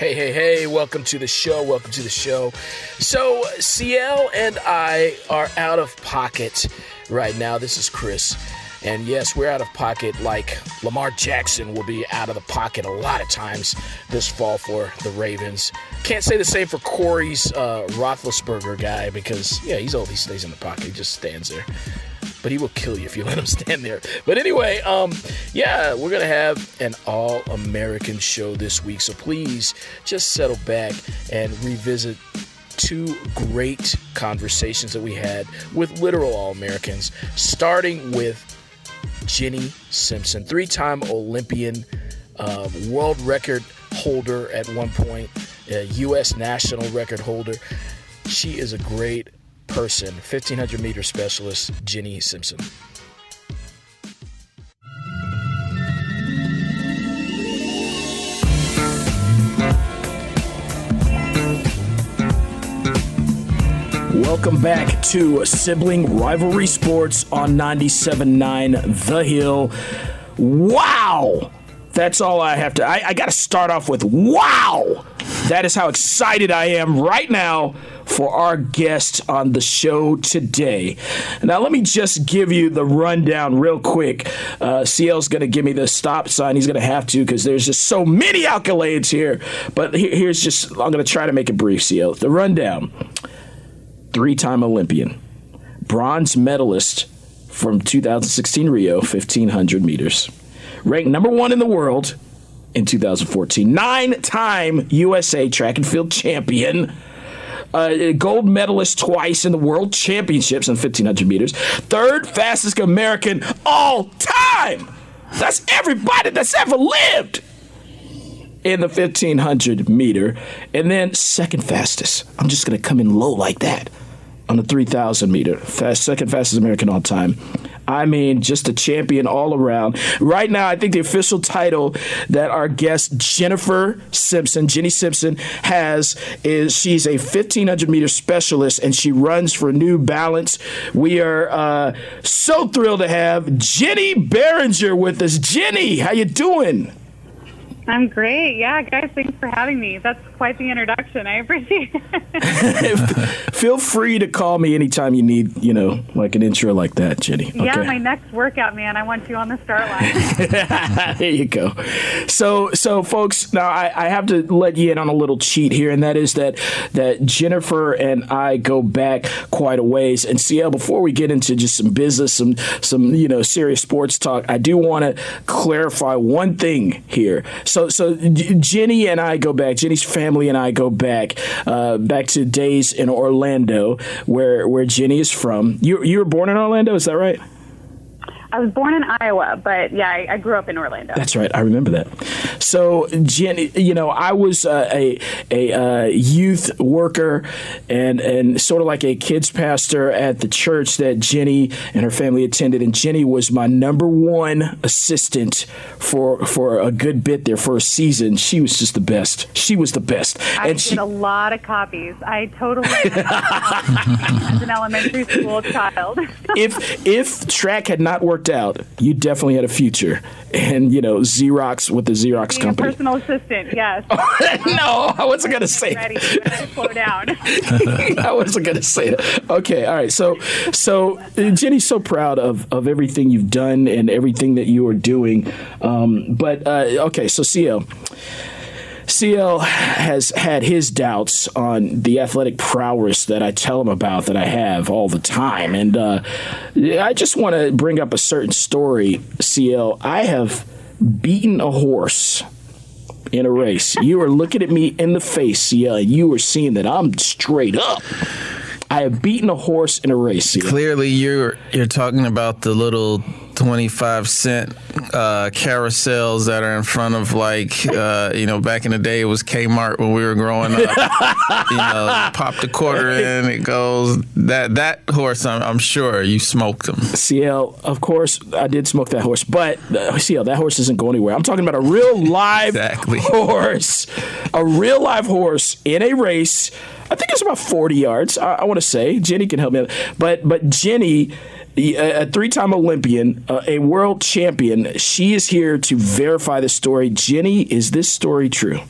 Hey, hey, hey, welcome to the show. Welcome to the show. So, CL and I are out of pocket right now. This is Chris. And yes, we're out of pocket like Lamar Jackson will be out of the pocket a lot of times this fall for the Ravens. Can't say the same for Corey's uh, Roethlisberger guy because, yeah, he's. He stays in the pocket. He just stands there but he will kill you if you let him stand there. But anyway, um, yeah, we're gonna have an all-American show this week, so please just settle back and revisit two great conversations that we had with literal all-Americans, starting with Jenny Simpson, three-time Olympian, uh, world record holder at one point, U.S. national record holder. She is a great person, 1500 meter specialist Jenny Simpson. Welcome back to Sibling Rivalry Sports on 97.9 The Hill. Wow! That's all I have to. I, I got to start off with wow! That is how excited I am right now for our guest on the show today. Now, let me just give you the rundown real quick. Uh, CL's going to give me the stop sign. He's going to have to because there's just so many accolades here. But here's just, I'm going to try to make it brief, CL. The rundown three time Olympian, bronze medalist from 2016 Rio, 1500 meters, ranked number one in the world in 2014, nine time USA track and field champion uh, gold medalist twice in the World Championships in 1500 meters, third fastest American all time. That's everybody that's ever lived in the 1500 meter, and then second fastest. I'm just going to come in low like that on the 3000 meter, fast, second fastest American all time. I mean, just a champion all around. Right now, I think the official title that our guest Jennifer Simpson, Jenny Simpson, has is she's a 1500 meter specialist and she runs for New Balance. We are uh, so thrilled to have Jenny Barringer with us. Jenny, how you doing? I'm great. Yeah, guys, thanks for having me. That's quite the introduction. I appreciate it. Feel free to call me anytime you need, you know, like an intro like that, Jenny. Okay. Yeah, my next workout, man. I want you on the start line. there you go. So, so folks, now I, I have to let you in on a little cheat here, and that is that that Jennifer and I go back quite a ways. And CL, before we get into just some business, some some you know serious sports talk, I do want to clarify one thing here. So, so Jenny and I go back. Jenny's family and I go back, uh, back to days in Orlando, where where Jenny is from. You you were born in Orlando, is that right? I was born in Iowa, but yeah, I, I, grew up in Orlando. That's right. I remember that. So, Jenny, you know, I was uh, a a uh, youth worker and and sort of like a kids pastor at the church that Jenny and her family attended, and Jenny was my number one assistant for for a good bit there for a season. She was just the best. She was the best. I and did she, a lot of copies. I totally as an elementary school child. if if track had not worked worked out, you definitely had a future. And you know, Xerox with the Xerox Being company. personal assistant, yes. no, I wasn't gonna say. Ready, slow down. I wasn't gonna say that. Okay, all right. So, so Jenny's so proud of of everything you've done and everything that you are doing. Um, but uh, okay, so CL. CL has had his doubts on the athletic prowess that I tell him about that I have all the time. And uh, I just want to bring up a certain story, CL. I have beaten a horse in a race. you are looking at me in the face, CL, and you are seeing that I'm straight up. I have beaten a horse in a race. CL. Clearly, you're you're talking about the little 25 cent uh, carousels that are in front of like uh, you know back in the day it was Kmart when we were growing up. you know, pop the quarter in, it goes. That that horse, I'm, I'm sure you smoked them. CL, of course, I did smoke that horse, but uh, CL, that horse doesn't go anywhere. I'm talking about a real live exactly. horse, a real live horse in a race. I think it's about 40 yards. I, I want to say Jenny can help me, out. but but Jenny a three-time Olympian, uh, a world champion. She is here to verify the story. Jenny, is this story true?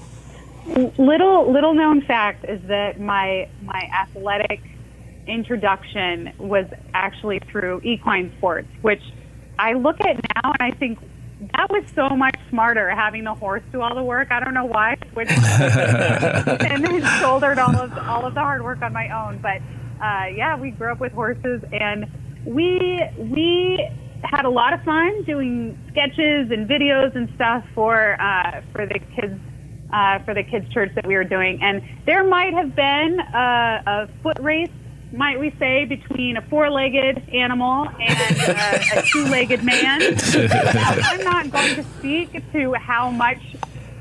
little little known fact is that my my athletic introduction was actually through equine sports, which I look at now and I think that was so much smarter having the horse do all the work. I don't know why, which and then shouldered all of all of the hard work on my own. But uh, yeah, we grew up with horses, and we we had a lot of fun doing sketches and videos and stuff for uh, for the kids uh, for the kids church that we were doing. And there might have been a, a foot race might we say, between a four-legged animal and a, a two-legged man. I'm not going to speak to how much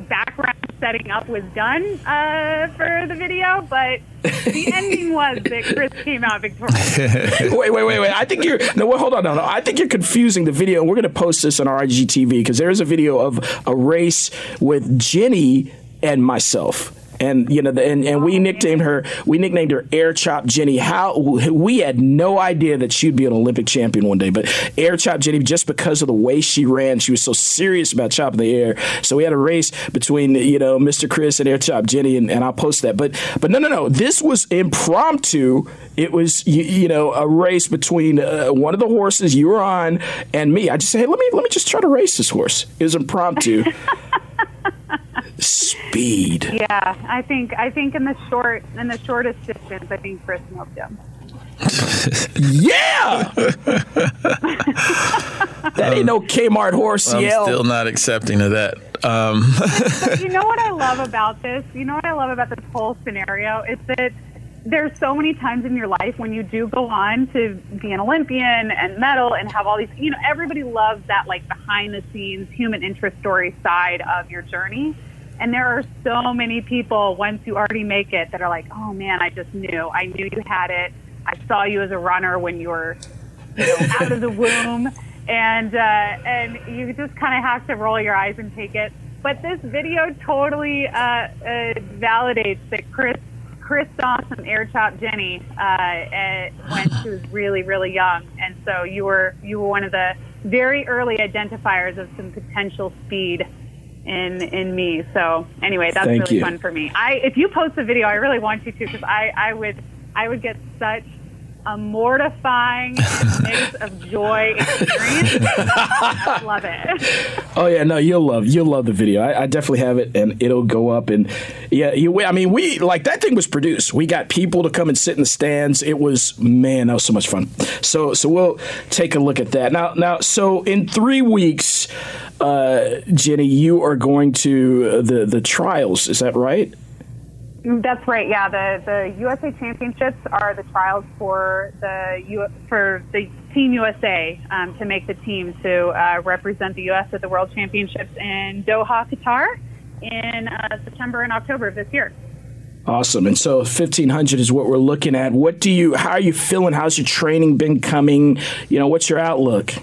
background setting up was done uh, for the video, but the ending was that Chris came out victorious. wait, wait, wait, wait. I think you're no. Wait, hold on, no, no. I think you're confusing the video. We're going to post this on our IGTV because there is a video of a race with Jenny and myself and you know, the, and and we nicknamed her we nicknamed her Air Chop Jenny. How we had no idea that she'd be an Olympic champion one day, but Air Chop Jenny just because of the way she ran, she was so serious about chopping the air. So we had a race between you know Mr. Chris and Air Chop Jenny, and, and I'll post that. But but no no no, this was impromptu. It was you, you know a race between uh, one of the horses you were on and me. I just said, hey, let me let me just try to race this horse. It was impromptu. Speed. Yeah, I think I think in the short in the shortest distance, I think Chris milked him. yeah, that ain't no Kmart horse. I'm yell. still not accepting of that. Um. you know what I love about this? You know what I love about this whole scenario is that there's so many times in your life when you do go on to be an Olympian and medal and have all these, you know, everybody loves that like behind the scenes human interest story side of your journey. And there are so many people once you already make it that are like, oh man, I just knew. I knew you had it. I saw you as a runner when you were, you know, out of the womb. And, uh, and you just kind of have to roll your eyes and take it. But this video totally uh, uh, validates that Chris Chris saw some air chop Jenny uh, when she was really, really young, and so you were you were one of the very early identifiers of some potential speed in in me. So anyway, that's Thank really you. fun for me. I if you post the video, I really want you to because I I would I would get such a mortifying mix of joy experience. I love it. Oh yeah, no, you'll love you'll love the video. I, I, definitely have it, and it'll go up. And yeah, you, I mean, we like that thing was produced. We got people to come and sit in the stands. It was man, that was so much fun. So so we'll take a look at that now. Now, so in three weeks, uh, Jenny, you are going to the the trials. Is that right? That's right. Yeah, the the USA Championships are the trials for the U, for the Team USA um, to make the team to uh, represent the U.S. at the World Championships in Doha, Qatar, in uh, September and October of this year. Awesome. And so 1500 is what we're looking at. What do you how are you feeling? How's your training been coming? You know, what's your outlook?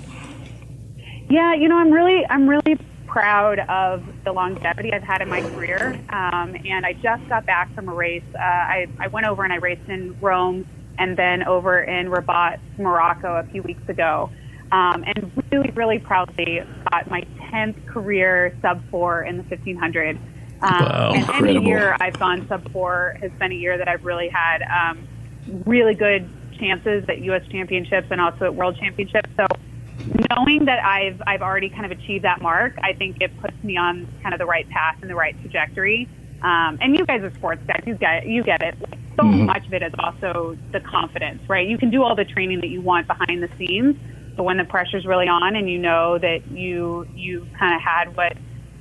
Yeah, you know, I'm really I'm really proud of the longevity I've had in my career. Um, and I just got back from a race. Uh, I, I went over and I raced in Rome and then over in Rabat, Morocco a few weeks ago. Um, and really, really proudly got my 10th career sub four in the 1500. Um, wow, and incredible. any year I've gone sub four has been a year that I've really had um, really good chances at U.S. championships and also at world championships. So knowing that I've I've already kind of achieved that mark, I think it puts me on kind of the right path and the right trajectory. Um, and you guys are sports guys, you get you get it. Like, so Mhm. much of it is also the confidence, right? You can do all the training that you want behind the scenes, but when the pressure's really on and you know that you you kind of had what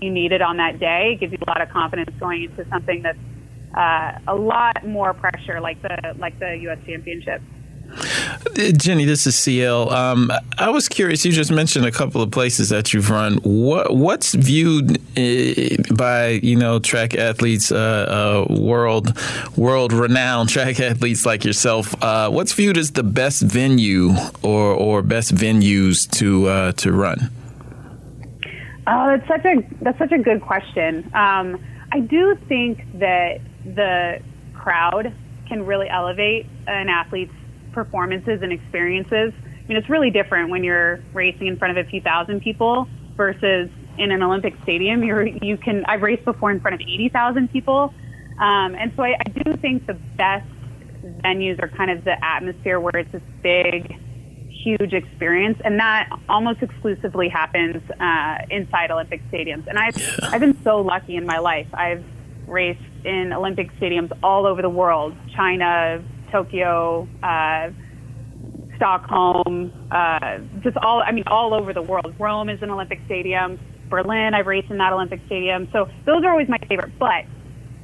you needed on that day, it gives you a lot of confidence going into something that's uh, a lot more pressure, like the like the U.S. Championship. Jenny, this is CL. Um, I was curious. You just mentioned a couple of places that you've run. What what's viewed uh, by you know track athletes, uh, uh, world world renowned track athletes like yourself? Uh, what's viewed as the best venue or or best venues to uh, to run? Oh, that's such a that's such a good question. Um, I do think that the crowd can really elevate an athlete's performances and experiences. I mean, it's really different when you're racing in front of a few thousand people versus in an Olympic stadium. You're you can I've raced before in front of eighty thousand people, Um, and so I, I do think the best venues are kind of the atmosphere where it's this big, huge experience, and that almost exclusively happens uh, inside Olympic stadiums. And I've yeah. I've been so lucky in my life. I've raced in Olympic stadiums all over the world: China, Tokyo. Uh, Stockholm, uh, just all, I mean, all over the world. Rome is an Olympic stadium. Berlin, I've raced in that Olympic stadium. So those are always my favorite. But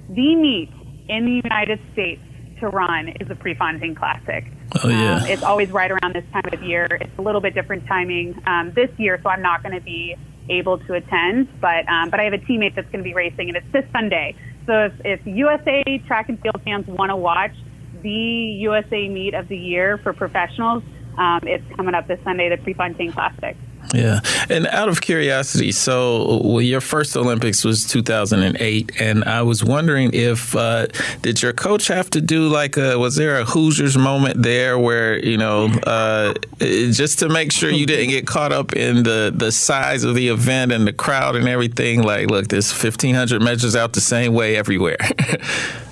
the meet in the United States to run is the Prefontaine Classic. Oh, yeah. Um, it's always right around this time of year. It's a little bit different timing um, this year, so I'm not going to be able to attend. But um, but I have a teammate that's going to be racing, and it's this Sunday. So if, if USA track and field fans want to watch the USA meet of the year for professionals, um, it's coming up this Sunday, the Prefontaine Classic. Yeah. And out of curiosity, so your first Olympics was 2008. And I was wondering if, uh, did your coach have to do like a, was there a Hoosiers moment there where, you know, uh, just to make sure you didn't get caught up in the, the size of the event and the crowd and everything? Like, look, this 1,500 measures out the same way everywhere.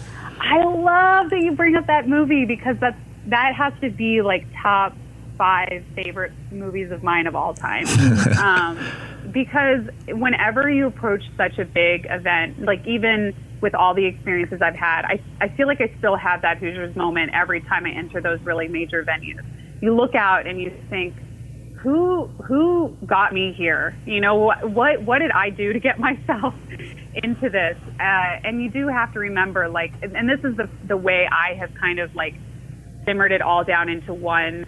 Love that you bring up that movie because that's, that has to be like top five favorite movies of mine of all time. um, because whenever you approach such a big event, like even with all the experiences I've had, I, I feel like I still have that Hoosiers moment every time I enter those really major venues. You look out and you think, who who got me here? You know what what what did I do to get myself into this? Uh, and you do have to remember, like, and this is the the way I have kind of like simmered it all down into one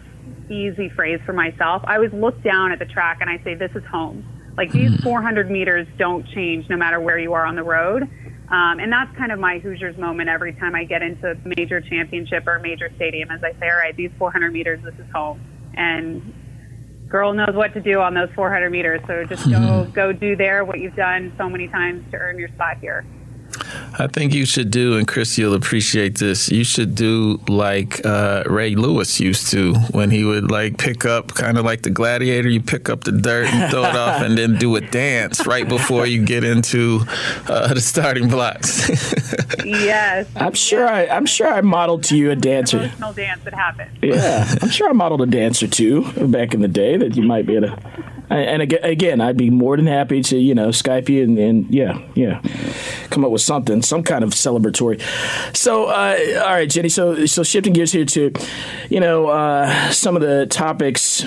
easy phrase for myself. I always look down at the track and I say, this is home. Like these hmm. 400 meters don't change no matter where you are on the road. Um, and that's kind of my Hoosiers moment every time I get into a major championship or a major stadium as I say, all right, these 400 meters, this is home. And girl knows what to do on those 400 meters. So just go, hmm. go do there what you've done so many times to earn your spot here. I think you should do, and Chris, you'll appreciate this. You should do like uh, Ray Lewis used to when he would like pick up, kind of like the gladiator. You pick up the dirt and throw it off, and then do a dance right before you get into uh, the starting blocks. yes, I'm sure. I, I'm sure I modeled to you a dancer. Emotional dance that happened. Yeah, I'm sure I modeled a dance or two back in the day that you might be able to and again, I'd be more than happy to you know Skype you and, and yeah, yeah, come up with something, some kind of celebratory. So, uh, all right, Jenny. So, so shifting gears here to, you know, uh, some of the topics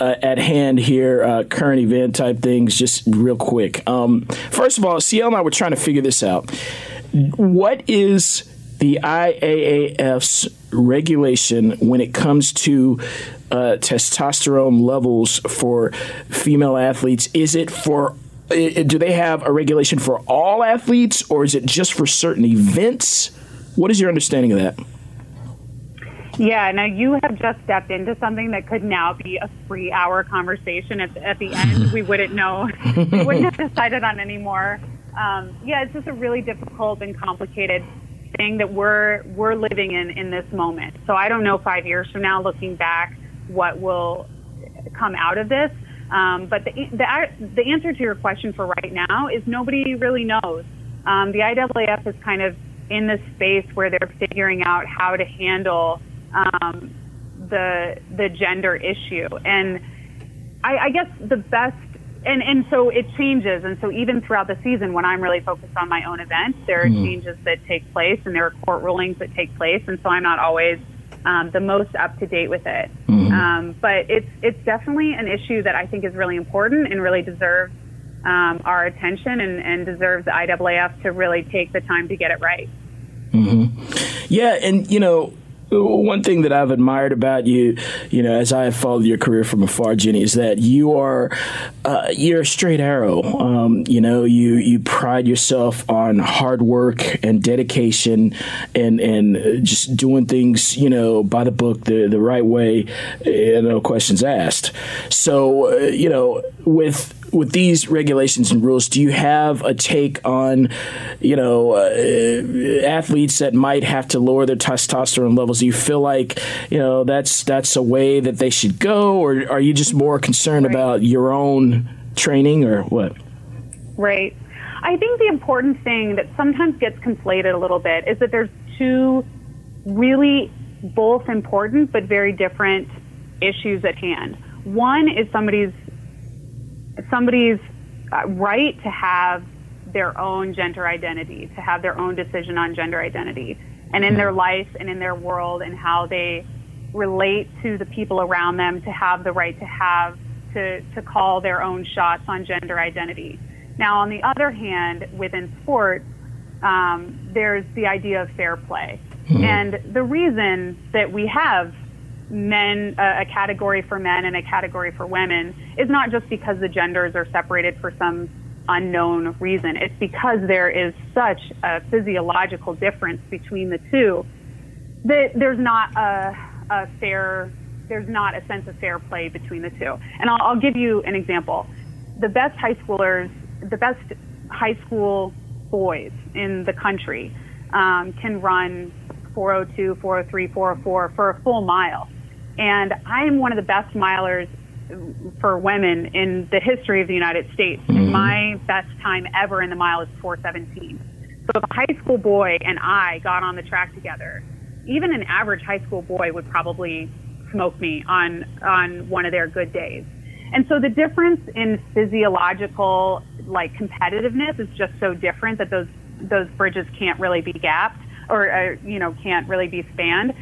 uh, at hand here, uh, current event type things, just real quick. Um, first of all, CL and I were trying to figure this out. What is the IAAF's regulation when it comes to uh, testosterone levels for female athletes? Is it for do they have a regulation for all athletes or is it just for certain events? What is your understanding of that? Yeah, now you have just stepped into something that could now be a three hour conversation. At the, at the end, we wouldn't know, we wouldn't have decided on anymore. Um, yeah, it's just a really difficult and complicated thing that we're we're living in in this moment. So I don't know five years from now, looking back, what will come out of this. Um, but the, the the answer to your question for right now is nobody really knows. Um, the IAAF is kind of in this space where they're figuring out how to handle um, the the gender issue, and I, I guess the best and and so it changes and so even throughout the season when i'm really focused on my own event there are mm changes that take place and there are court rulings that take place and so i'm not always um, the most up to date with it mm um, but it's it's definitely an issue that i think is really important and really deserves um, our attention and, and deserves the IAAF to really take the time to get it right. Mm-hmm. Yeah, and you know, one thing that I've admired about you, you know, as I have followed your career from afar, Jenny, is that you are uh, you're a straight arrow. Um, you know, you you pride yourself on hard work and dedication, and and just doing things, you know, by the book, the the right way, and no questions asked. So, uh, you know, with with these regulations and rules, do you have a take on, you know, uh, athletes that might have to lower their testosterone levels? Do you feel like, you know, that's that's a way that they should go, or are you just more concerned right. about your own training, or what? Right. I think the important thing that sometimes gets conflated a little bit is that there's two really both important but very different issues at hand. One is somebody's somebody's uh, right to have their own gender identity, to have their own decision on gender identity, and in their life and in their world and how they relate to the people around them to have the right to have to, to call their own shots on gender identity. Now, on the other hand, within sports, um, there's the idea of fair play. Mm-hmm. And the reason that we have men, uh, a category for men and a category for women, is not just because the genders are separated for some unknown reason. It's because there is such a physiological difference between the two that there's not a, a fair, there's not a sense of fair play between the two. And I'll, I'll give you an example. The best high schoolers, the best high school boys in the country um, can run 402, 403, 404 for a full mile. And I am one of the best milers for women in the history of the United States. Mm-hmm. My best time ever in the mile is 417. So if a high school boy and I got on the track together, even an average high school boy would probably smoke me on on one of their good days. And so the difference in physiological like competitiveness is just so different that those those bridges can't really be gapped or uh, you know can't really be spanned.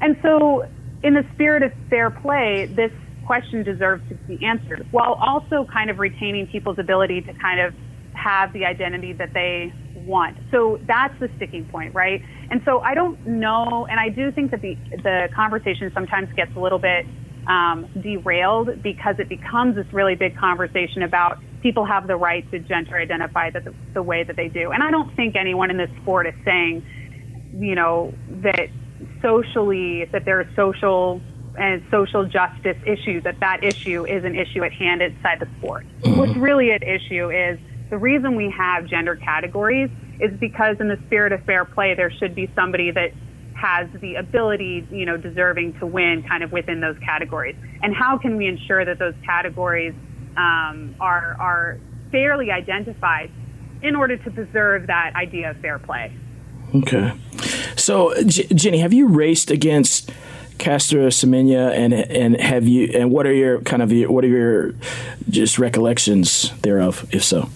And so in the spirit of fair play, this question deserves to be answered while also kind of retaining people's ability to kind of have the identity that they want. So that's the sticking point, right? And so I don't know, and I do think that the the conversation sometimes gets a little bit um, derailed because it becomes this really big conversation about people have the right to gender identify the, the way that they do. And I don't think anyone in this sport is saying, you know, that socially that there are social and social justice issues, that that issue is an issue at hand inside the sport. Mm-hmm. What's really at issue is the reason we have gender categories is because in the spirit of fair play, there should be somebody that has the ability, you know, deserving to win kind of within those categories. And how can we ensure that those categories um, are, are fairly identified in order to preserve that idea of fair play? Okay. So, Jenny, have you raced against Caster Semenya, and and have you and what are your kind of your, what are your just recollections thereof, if so?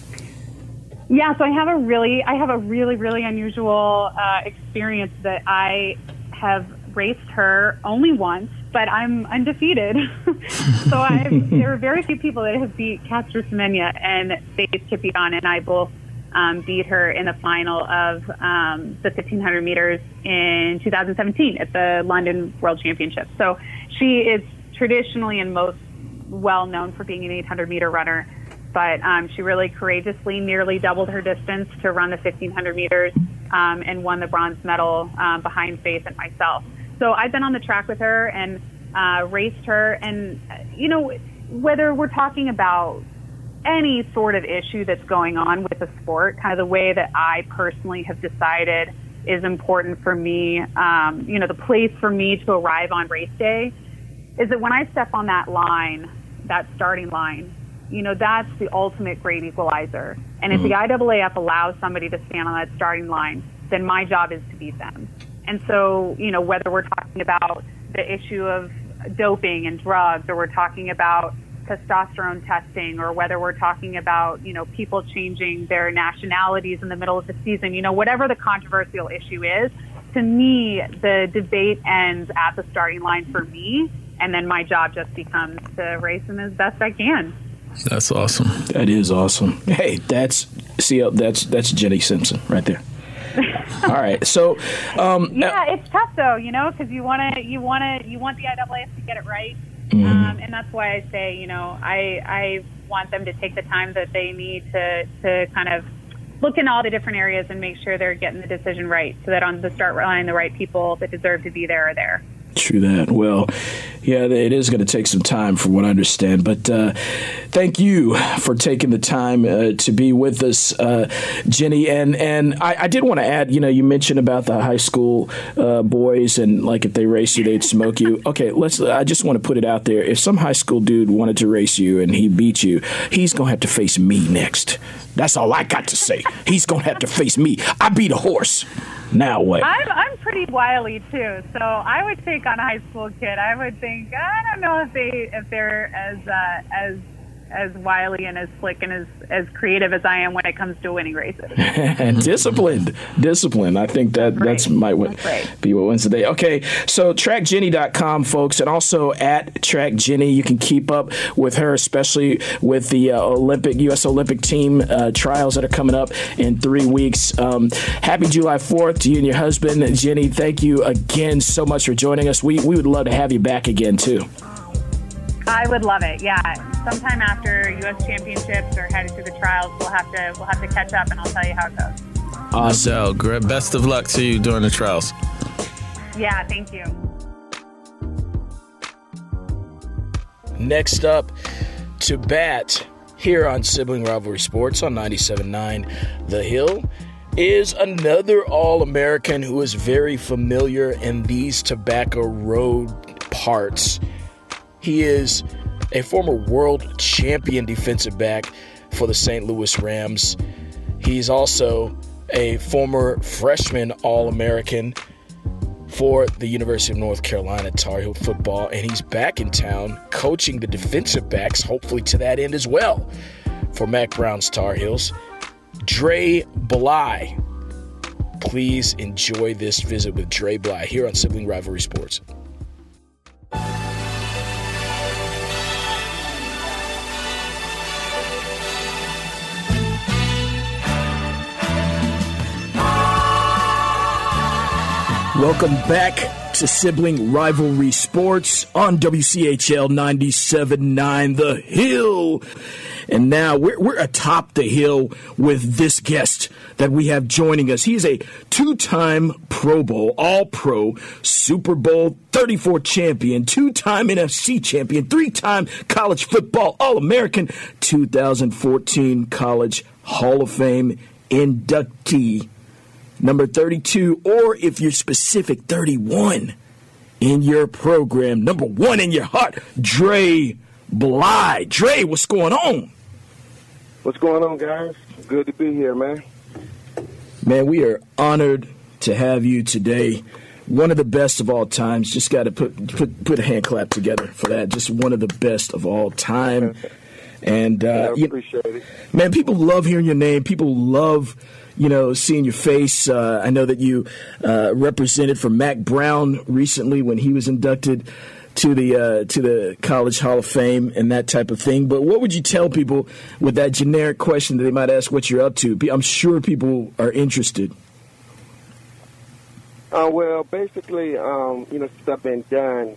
Yeah, so I have a really I have a really really unusual uh, experience that I have raced her only once, but I'm undefeated. so I there are very few people that have beat Caster Semenya, and Faith Kipyegon and I both um, beat her in the final of um, the 1500 meters in 2017 at the London World Championships. So she is traditionally and most well known for being an 800 meter runner, but um, she really courageously nearly doubled her distance to run the 1500 meters um, and won the bronze medal um, behind Faith and myself. So I've been on the track with her and uh, raced her, and you know whether we're talking about any sort of issue that's going on with the sport, kind of the way that I personally have decided is important for me, um, you know, the place for me to arrive on race day is that when I step on that line, that starting line, you know, that's the ultimate great equalizer. And mm-hmm. if the mm-hmm. IAAF allows somebody to stand on that starting line, then my job is to beat them. And so, you know, whether we're talking about the issue of doping and drugs or we're talking about testosterone testing or whether we're talking about, you know, people changing their nationalities in the middle of the season, you know, whatever the controversial issue is, to me, the debate ends at the starting line for me. And then my job just becomes to race them as best I can. That's awesome. That is awesome. Hey, that's see, that's that's Jenny Simpson right there. All right, so um, yeah, it's tough though, you know, because you want to, you want to, you want the IAAF to get it right. Um, and that's why I say, you know, I, I want them to take the time that they need to, to kind of look in all the different areas and make sure they're getting the decision right so that on the start line, the right people that deserve to be there are there. True that. Well, yeah, it is going to take some time, from what I understand. But uh, thank you for taking the time uh, to be with us, uh, Jenny. And and I, I did want to add, you know, you mentioned about the high school uh, boys and like if they race you, they'd smoke you. Okay, let's. I just want to put it out there. If some high school dude wanted to race you and he beat you, he's gonna have to face me next. That's all I got to say. He's gonna have to face me. I beat a horse. Now what? I'm, I'm pretty wily too, so I would take on a high school kid. I would think I don't know if they if they're as uh, as as wily and as slick and as, as creative as I am when it comes to winning races. and disciplined, disciplined. I think that that's, that's might win, that's be what wins today. Okay, so trackjenny.com, folks, and also at trackjenny, you can keep up with her, especially with the uh, Olympic U.S. Olympic team uh, trials that are coming up in three weeks. Um, happy July 4th to you and your husband, Jenny. Thank you again so much for joining us. We we would love to have you back again too. I would love it. Yeah, sometime after U.S. Championships or headed to the trials, we'll have to we'll have to catch up, and I'll tell you how it goes. Awesome. Great. Best of luck to you during the trials. Yeah. Thank you. Next up to bat here on Sibling Rivalry Sports on 97.9 The Hill is another All American who is very familiar in these Tobacco Road parts. He is a former world champion defensive back for the St. Louis Rams. He's also a former freshman All American for the University of North Carolina Tar Heel football, and he's back in town coaching the defensive backs, hopefully to that end as well, for Mack Brown's Tar Heels. Dre Bly. Please enjoy this visit with Dre Bly here on Sibling Rivalry Sports. Welcome back to Sibling Rivalry Sports on WCHL 97.9 The Hill. And now we're, we're atop the hill with this guest that we have joining us. He's a two time Pro Bowl, All Pro, Super Bowl 34 champion, two time NFC champion, three time college football All American, 2014 College Hall of Fame inductee number 32, or if you're specific, 31 in your program. Number one in your heart, Dre Bly. Dre, what's going on? What's going on, guys? Good to be here, man. Man, we are honored to have you today. One of the best of all times. Just got to put, put put a hand clap together for that. Just one of the best of all time. And uh, yeah, appreciate you, it. Man, people love hearing your name. People love you know, seeing your face. Uh, I know that you uh, represented for Mack Brown recently when he was inducted to the uh, to the College Hall of Fame and that type of thing. But what would you tell people with that generic question that they might ask what you're up to? I'm sure people are interested. Uh, well, basically, um, you know, since I've been done,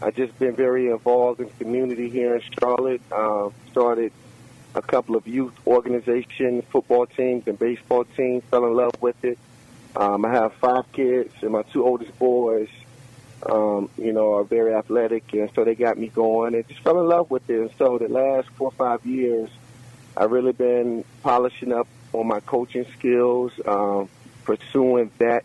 I've just been very involved in community here in Charlotte. Uh, started a couple of youth organizations, football teams and baseball teams. Fell in love with it. Um, I have five kids, and my two oldest boys, um, you know, are very athletic, and so they got me going. And just fell in love with it. And so the last four or five years, I've really been polishing up on my coaching skills, um, pursuing that.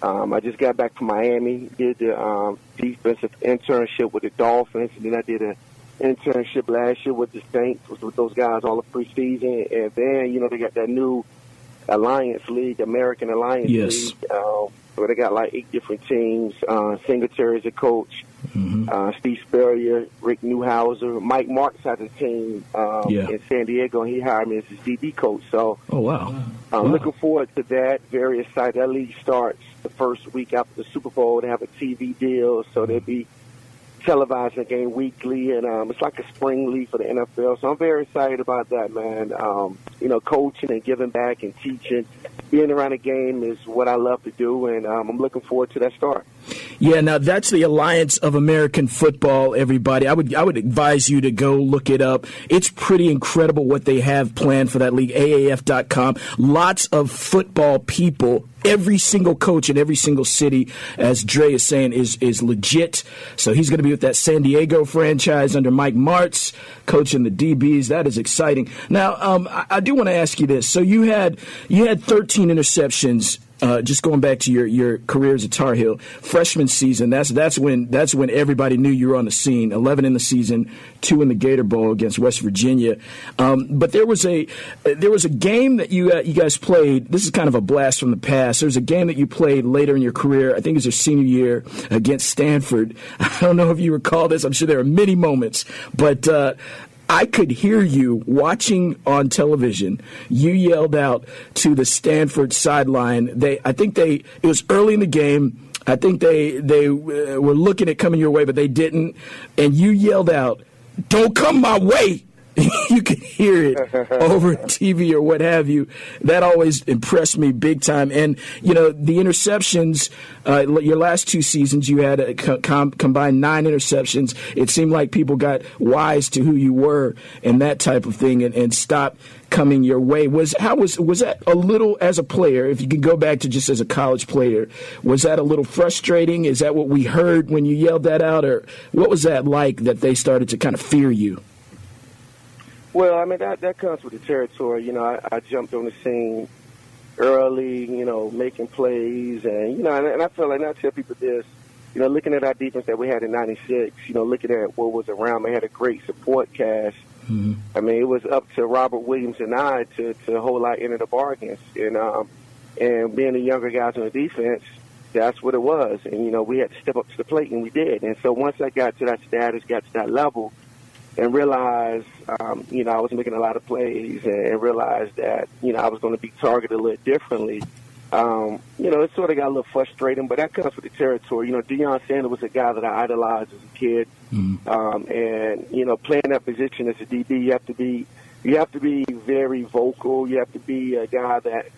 Um, I just got back from Miami, did the um, defensive internship with the Dolphins, and then I did a internship last year with the Saints, was with those guys all the preseason, and then you know they got that new Alliance League, American Alliance yes. League, uh, where they got like eight different teams. Uh, Singletary is a coach, mm-hmm. uh, Steve Spurrier, Rick Neuheisel, Mike Martz has a team um, yeah. in San Diego, and he hired me as his DB coach. So, oh wow, I'm wow. looking forward to that. Very excited. That league starts the first week after the Super Bowl. They have a TV deal, so they'll be televising the game weekly, and um, it's like a spring league for the NFL. So I'm very excited about that, man. Um, you know, coaching and giving back and teaching. Being around a game is what I love to do, and um, I'm looking forward to that start. Yeah, now that's the Alliance of American Football. Everybody, I would I would advise you to go look it up. It's pretty incredible what they have planned for that league. AAF.com. Lots of football people. Every single coach in every single city, as Dre is saying, is is legit. So he's going to be with that San Diego franchise under Mike Martz, coaching the DBs. That is exciting. Now, um, I, I do want to ask you this. So you had you had 13 interceptions uh, just going back to your, your career as a Tar Heel, freshman season, that's that's when that's when everybody knew you were on the scene. Eleven in the season, two in the Gator Bowl against West Virginia. Um, but there was a there was a game that you uh, you guys played. This is kind of a blast from the past. There was a game that you played later in your career. I think it was your senior year against Stanford. I don't know if you recall this. I'm sure there are many moments, but uh, I could hear you watching on television. You yelled out to the Stanford sideline. They, I think they, it was early in the game. I think they they uh, were looking at coming your way, but they didn't. And you yelled out, "Don't come my way!" you could hear it over TV or what have you. That always impressed me big time. And you know the interceptions. Uh, your last two seasons, you had a com- combined nine interceptions. It seemed like people got wise to who you were and that type of thing, and, and stopped coming your way. Was how was was that a little as a player? If you could go back to just as a college player, was that a little frustrating? Is that what we heard when you yelled that out, or what was that like that they started to kind of fear you? Well, I mean that that comes with the territory. You know, I, I jumped on the scene early. You know, making plays, and you know, and, and I feel like and I tell people this. You know, looking at our defense that we had in '96. You know, looking at what was around, we had a great support cast. Mm-hmm. I mean, it was up to Robert Williams and I to to hold our end of the bargains, and um, and being the younger guys on the defense, that's what it was. And you know, we had to step up to the plate, and we did. And so once I got to that status, got to that level and realized, um, you know, I was making a lot of plays and realized that, you know, I was going to be targeted a little differently. Um, you know, it sort of got a little frustrating, but that comes with the territory. You know, Deion Sanders was a guy that I idolized as a kid, mm-hmm. um, and you know, playing that position as a DB, you have to be, you have to be very vocal. You have to be a guy that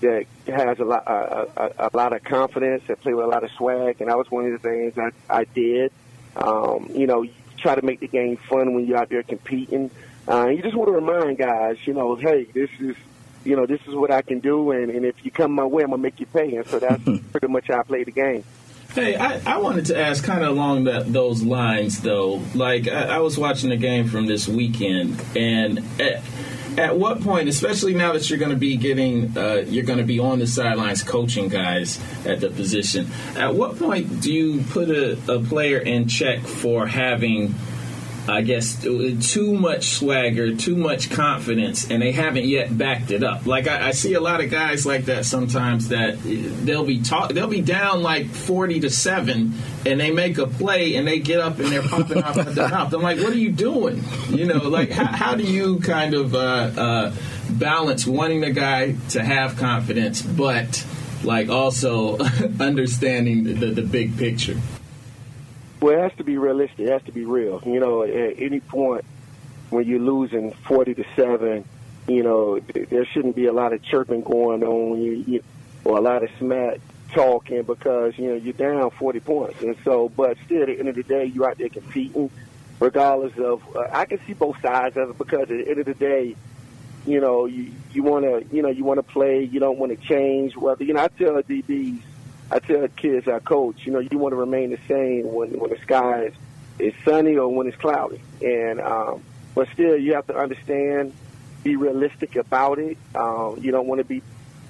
that has a lot, a, a, a lot of confidence, that play with a lot of swag, and that was one of the things I, I did. Um, you know, try to make the game fun when you're out there competing. Uh, you just want to remind guys, you know, hey, this is, you know, this is what I can do, and, and if you come my way, I'm gonna make you pay. And so that's pretty much how I play the game. Hey, I, I wanted to ask kind of along that those lines though. Like I, I was watching the game from this weekend, and. At, at what point, especially now that you're going to be getting, uh, you're going to be on the sidelines coaching guys at the position, at what point do you put a, a player in check for having I guess too much swagger, too much confidence, and they haven't yet backed it up. Like I, I, see a lot of guys like that sometimes that they'll be talk, they'll be down like forty to seven, and they make a play and they get up and they're popping off at their mouth. I'm like, what are you doing? You know, like how, how do you kind of uh, uh, balance wanting the guy to have confidence, but like also understanding the, the, the big picture? Well, it has to be realistic. It has to be real. You know, at any point when you're losing 40 to 7, you know, there shouldn't be a lot of chirping going on you, you, or a lot of smack talking because, you know, you're down 40 points. And so, but still, at the end of the day, you're out there competing regardless of, uh, I can see both sides of it because at the end of the day, you know, you, you want to, you know, you want to play, you don't want to change. Whether, you know, I tell DBs, I tell kids I coach, you know, you want to remain the same when when the sky is, is sunny or when it's cloudy. And um, but still, you have to understand, be realistic about it. Um, you don't want to be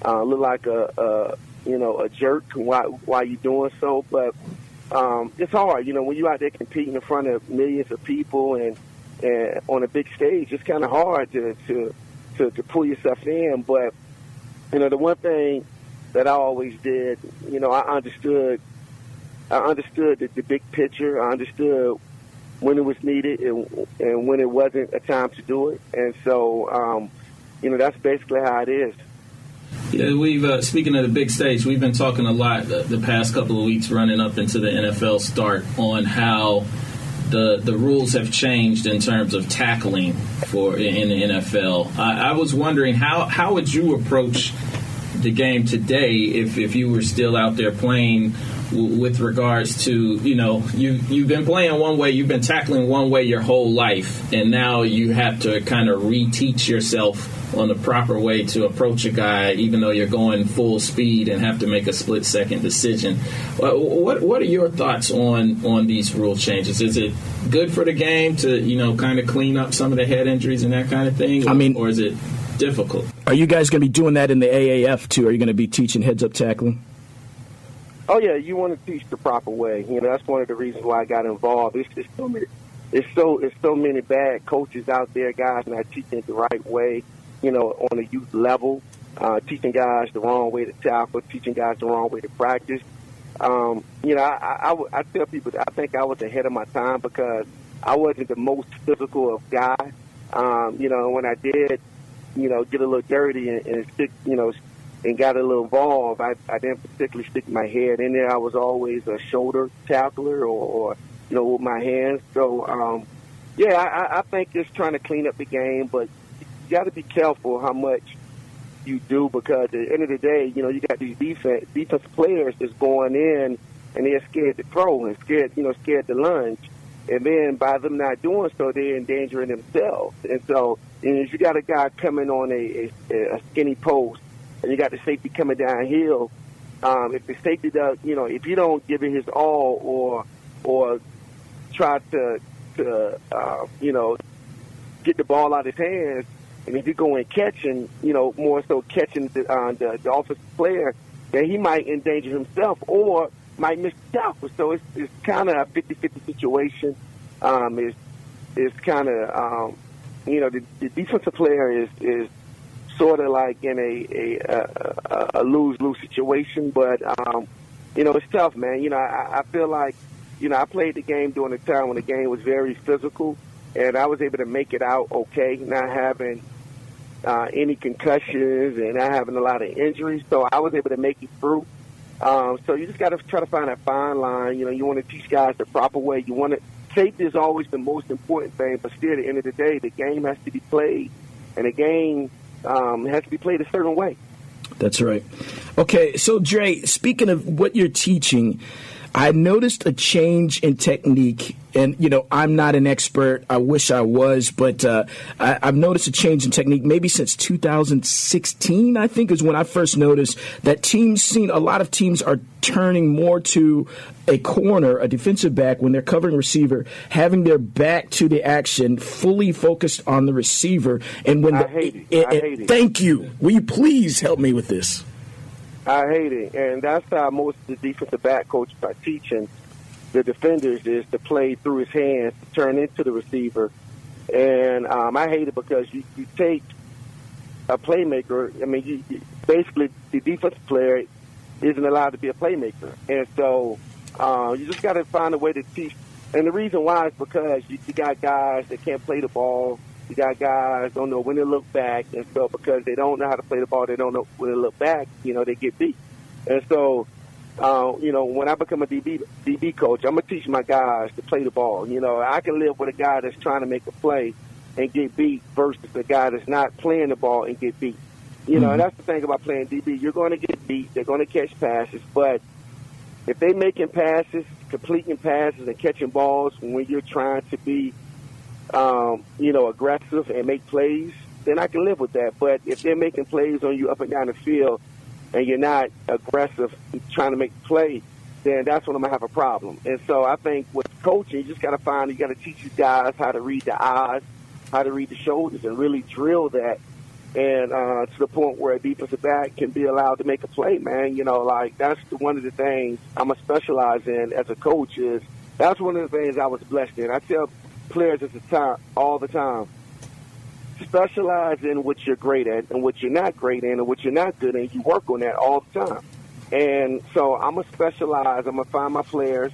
uh, look like a, a you know a jerk while while you're doing so. But um, it's hard, you know, when you're out there competing in front of millions of people and and on a big stage, it's kind of hard to to to, to pull yourself in. But you know, the one thing that I always did. You know, I understood. I understood the, the big picture. I understood when it was needed and, and when it wasn't a time to do it. And so, um, you know, that's basically how it is. Yeah, we've uh, speaking of the big stage, we've been talking a lot the, the past couple of weeks running up into the NFL start on how the the rules have changed in terms of tackling for in the NFL. I, I was wondering how how would you approach the game today if if you were still out there playing with regards to you know you you've been playing one way, you've been tackling one way your whole life, and now you have to kind of reteach yourself on the proper way to approach a guy, even though you're going full speed and have to make a split second decision. What what are your thoughts on on these rule changes? Is it good for the game to you know kind of clean up some of the head injuries and that kind of thing? I mean, or is it difficult? Are you guys going to be doing that in the AAF too? Are you going to be teaching heads up tackling? Oh yeah, you want to teach the proper way. You know, that's one of the reasons why I got involved. It's just so many, it's so it's so many bad coaches out there, guys not teaching the right way. You know, on a youth level, uh, teaching guys the wrong way to tackle, teaching guys the wrong way to practice. Um, you know, I, I, I tell people I think I was ahead of my time because I wasn't the most physical of guys. Um, you know, when I did, you know, get a little dirty and, and stick, you know, and got a little involved, I, I didn't particularly stick my head in there. I was always a shoulder tackler or, or you know, with my hands. So, um, yeah, I, I think it's trying to clean up the game, but you got to be careful how much you do because at the end of the day, you know, you got these defense defensive players that's going in and they're scared to throw and scared, you know, scared to lunge. And then by them not doing so, they're endangering themselves. And so, know, if you got a guy coming on a, a, a skinny post and you got the safety coming downhill, um, if the safety does, you know, if you don't give it his all or or try to to uh, you know get the ball out of his hands, and if you go and catch and you know more so catching the uh, the, the offensive player, then he might endanger himself or might miss the tackle. So it's it's kind of a 50-50 situation. Um, it's it's kind of um, you know the, the defensive player is is sort of like in a a, a, a lose lose situation. But um, you know, it's tough, man. You know, I, I feel like you know I played the game during a time when the game was very physical, and I was able to make it out okay, not having uh, any concussions and not having a lot of injuries. So I was able to make it through. Um, so you just got to try to find that fine line. You know, you want to teach guys the proper way. You want to safety is always the most important thing, but still, at the end of the day, the game has to be played, and the game um, has to be played a certain way. That's right. Okay, so Dre, speaking of what you're teaching, I noticed a change in technique, and you know I'm not an expert. I wish I was, but uh, I, have noticed a change in technique. Maybe since 2016, I think is when I first noticed that teams seen a lot of teams are turning more to a corner, a defensive back when they're covering receiver, having their back to the action, fully focused on the receiver. And when I the, hate it. it, I hate it. thank you. Will you please help me with this? I hate it, and that's how most of the defensive back coaches are teaching the defenders is to play through his hands, to turn into the receiver. And um, I hate it because you, you take a playmaker. I mean, you, you, basically the defensive player isn't allowed to be a playmaker, and so uh, you just got to find a way to teach. And the reason why is because you, you got guys that can't play the ball you got guys don't know when to look back, and so because they don't know how to play the ball, they don't know when to look back. You know, they get beat. And so, uh, you know, when I become a DB DB coach, I'm gonna teach my guys to play the ball. You know, I can live with a guy that's trying to make a play and get beat versus a guy that's not playing the ball and get beat. You know, mm-hmm. and that's the thing about playing DB. You're going to get beat. They're going to catch passes, but if they're making passes, completing passes, and catching balls when you're trying to be um, you know, aggressive and make plays, then I can live with that. But if they're making plays on you up and down the field and you're not aggressive trying to make the play, then that's when I'm gonna have a problem. And so I think with coaching, you just gotta find you gotta teach these guys how to read the eyes, how to read the shoulders, and really drill that. And uh, to the point where a defensive back can be allowed to make a play, man. You know, like that's one of the things I'm a specialize in as a coach. Is that's one of the things I was blessed in. I tell players at the time all the time. Specialize in what you're great at and what you're not great in and what you're not good in. You work on that all the time. And so I'm gonna specialize. I'm gonna find my players,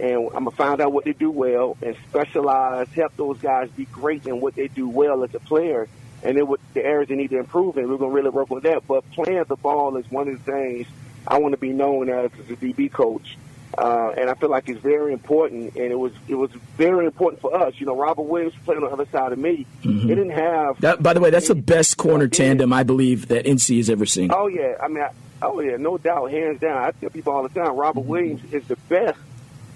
and I'm gonna find out what they do well and specialize. Help those guys be great in what they do well as a player, and then what the areas they need to improve in. We're gonna really work on that. But playing the ball is one of the things I want to be known as as a DB coach Uh, and I feel like it's very important, and it was it was very important for us. You know, Robert Williams playing on the other side of me. Mm-hmm. He didn't have. That, by the way, that's the best corner tandem I believe that NC has ever seen. Oh yeah, I mean, I, oh yeah, no doubt, hands down. I tell people all the time, Robert mm-hmm. Williams is the best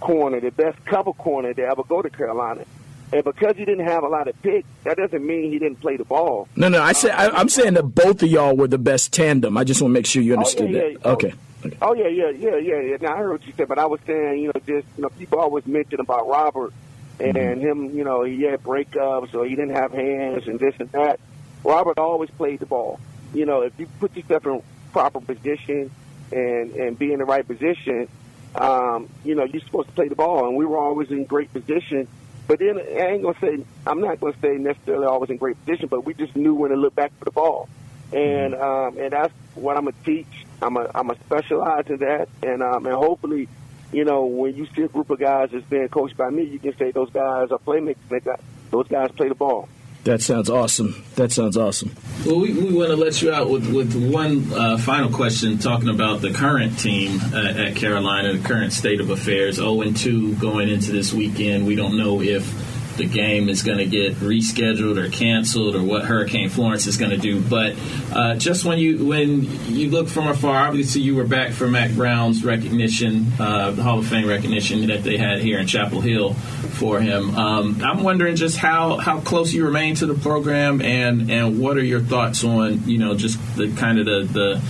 corner, the best cover corner to ever go to Carolina. And because he didn't have a lot of picks, that doesn't mean he didn't play the ball. No, no, I say I, am saying that both of y'all were the best tandem. I just want to make sure you understood oh, yeah, that. Yeah, okay. okay. Oh yeah, yeah, yeah, yeah, yeah. Now I heard what you said, but I was saying, you know, just you know, people always mention about Robert and mm-hmm. him. You know, he had breakups or he didn't have hands and this and that. Robert always played the ball. You know, if you put yourself in proper position and and be in the right position, um, you know, you're supposed to play the ball, and we were always in great position. But then I ain't gonna say I'm not gonna say necessarily always in great position, but we just knew when to look back for the ball, and um, and that's what I'm gonna teach. I'm a I'm a specialize in that, and um, and hopefully, you know, when you see a group of guys that's being coached by me, you can say those guys are playmakers. Those guys play the ball. That sounds awesome. That sounds awesome. Well, we, we want to let you out with, with one uh, final question talking about the current team uh, at Carolina, the current state of affairs. 0 2 going into this weekend. We don't know if the game is going to get rescheduled or canceled or what Hurricane Florence is going to do. But uh, just when you when you look from afar, obviously you were back for Mack Brown's recognition, uh, the Hall of Fame recognition that they had here in Chapel Hill for him. Um, I'm wondering just how, how close you remain to the program and and what are your thoughts on you know just the kind of the, the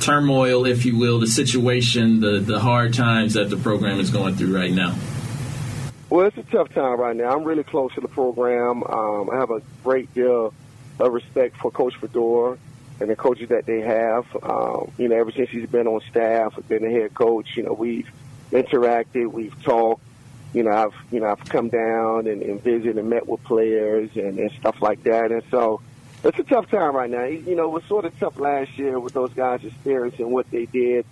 turmoil, if you will, the situation, the the hard times that the program is going through right now. Well, it's a tough time right now. I'm really close to the program. Um, I have a great deal of respect for Coach Fedora and the coaches that they have. Um, you know, ever since he's been on staff, been the head coach, you know, we've interacted, we've talked. You know, I've you know I've come down and, and visited and met with players and, and stuff like that. And so it's a tough time right now. You know, it was sort of tough last year with those guys experience and what they did,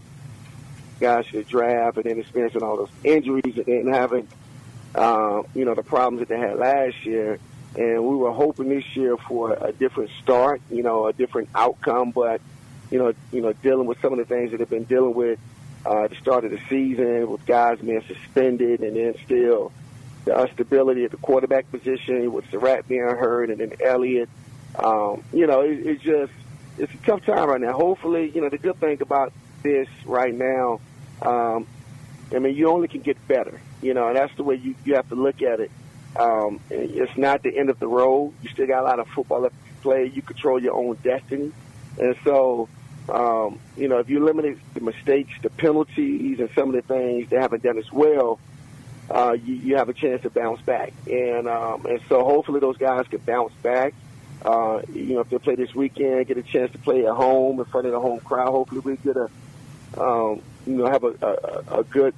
guys the draft, and then experiencing all those injuries and having uh, you know, the problems that they had last year. And we were hoping this year for a different start, you know, a different outcome. But, you know, you know, dealing with some of the things that they've been dealing with uh, at the start of the season, with guys being suspended, and then still the instability at the quarterback position with Surratt being hurt, and then Elliott. Um, you know, it, it's just it's a tough time right now. Hopefully, you know, the good thing about this right now, um, I mean, you only can get better. You know, and that's the way you, you have to look at it. Um, it's not the end of the road. You still got a lot of football left to play. You control your own destiny. And so, um, you know, if you eliminate the mistakes, the penalties, and some of the things they haven't done as well, uh, you, you have a chance to bounce back. And um, and so hopefully those guys can bounce back. Uh, you know, if they play this weekend, get a chance to play at home in front of the home crowd. Hopefully we get a, um, you know, have a, a, a good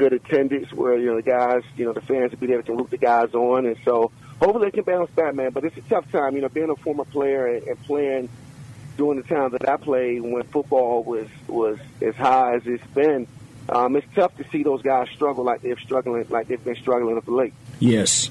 good attendance where, you know, the guys, you know, the fans will be there to root the guys on. And so hopefully they can bounce back, man. But it's a tough time, you know, being a former player and, and playing during the time that I played when football was, was as high as it's been. Um, it's tough to see those guys struggle like they're struggling, like they've been struggling of late. Yes.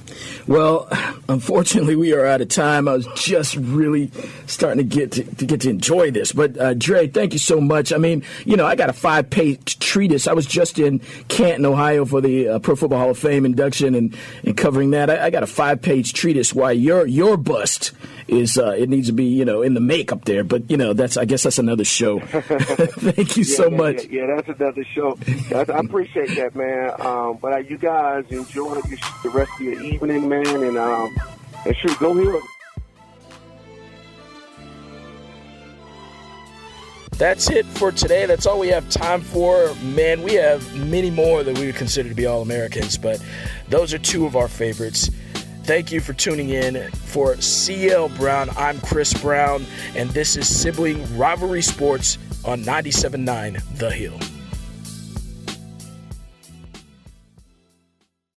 Well, unfortunately, we are out of time. I was just really starting to get to, to get to enjoy this. But uh, Dre, thank you so much. I mean, you know, I got a five-page treatise. I was just in Canton, Ohio, for the uh, Pro Football Hall of Fame induction and, and covering that. I, I got a five-page treatise why your your bust is uh, it needs to be you know in the make up there. But you know, that's I guess that's another show. thank you yeah, so much. Yeah, yeah, that's another show. That's, I appreciate that, man. Um, but uh, you guys enjoy the rest of your evening, man, and um, and shoot, go here. That's it for today. That's all we have time for. Man, we have many more that we would consider to be All Americans, but those are two of our favorites. Thank you for tuning in. For CL Brown, I'm Chris Brown, and this is Sibling Rivalry Sports on 97.9 The Hill.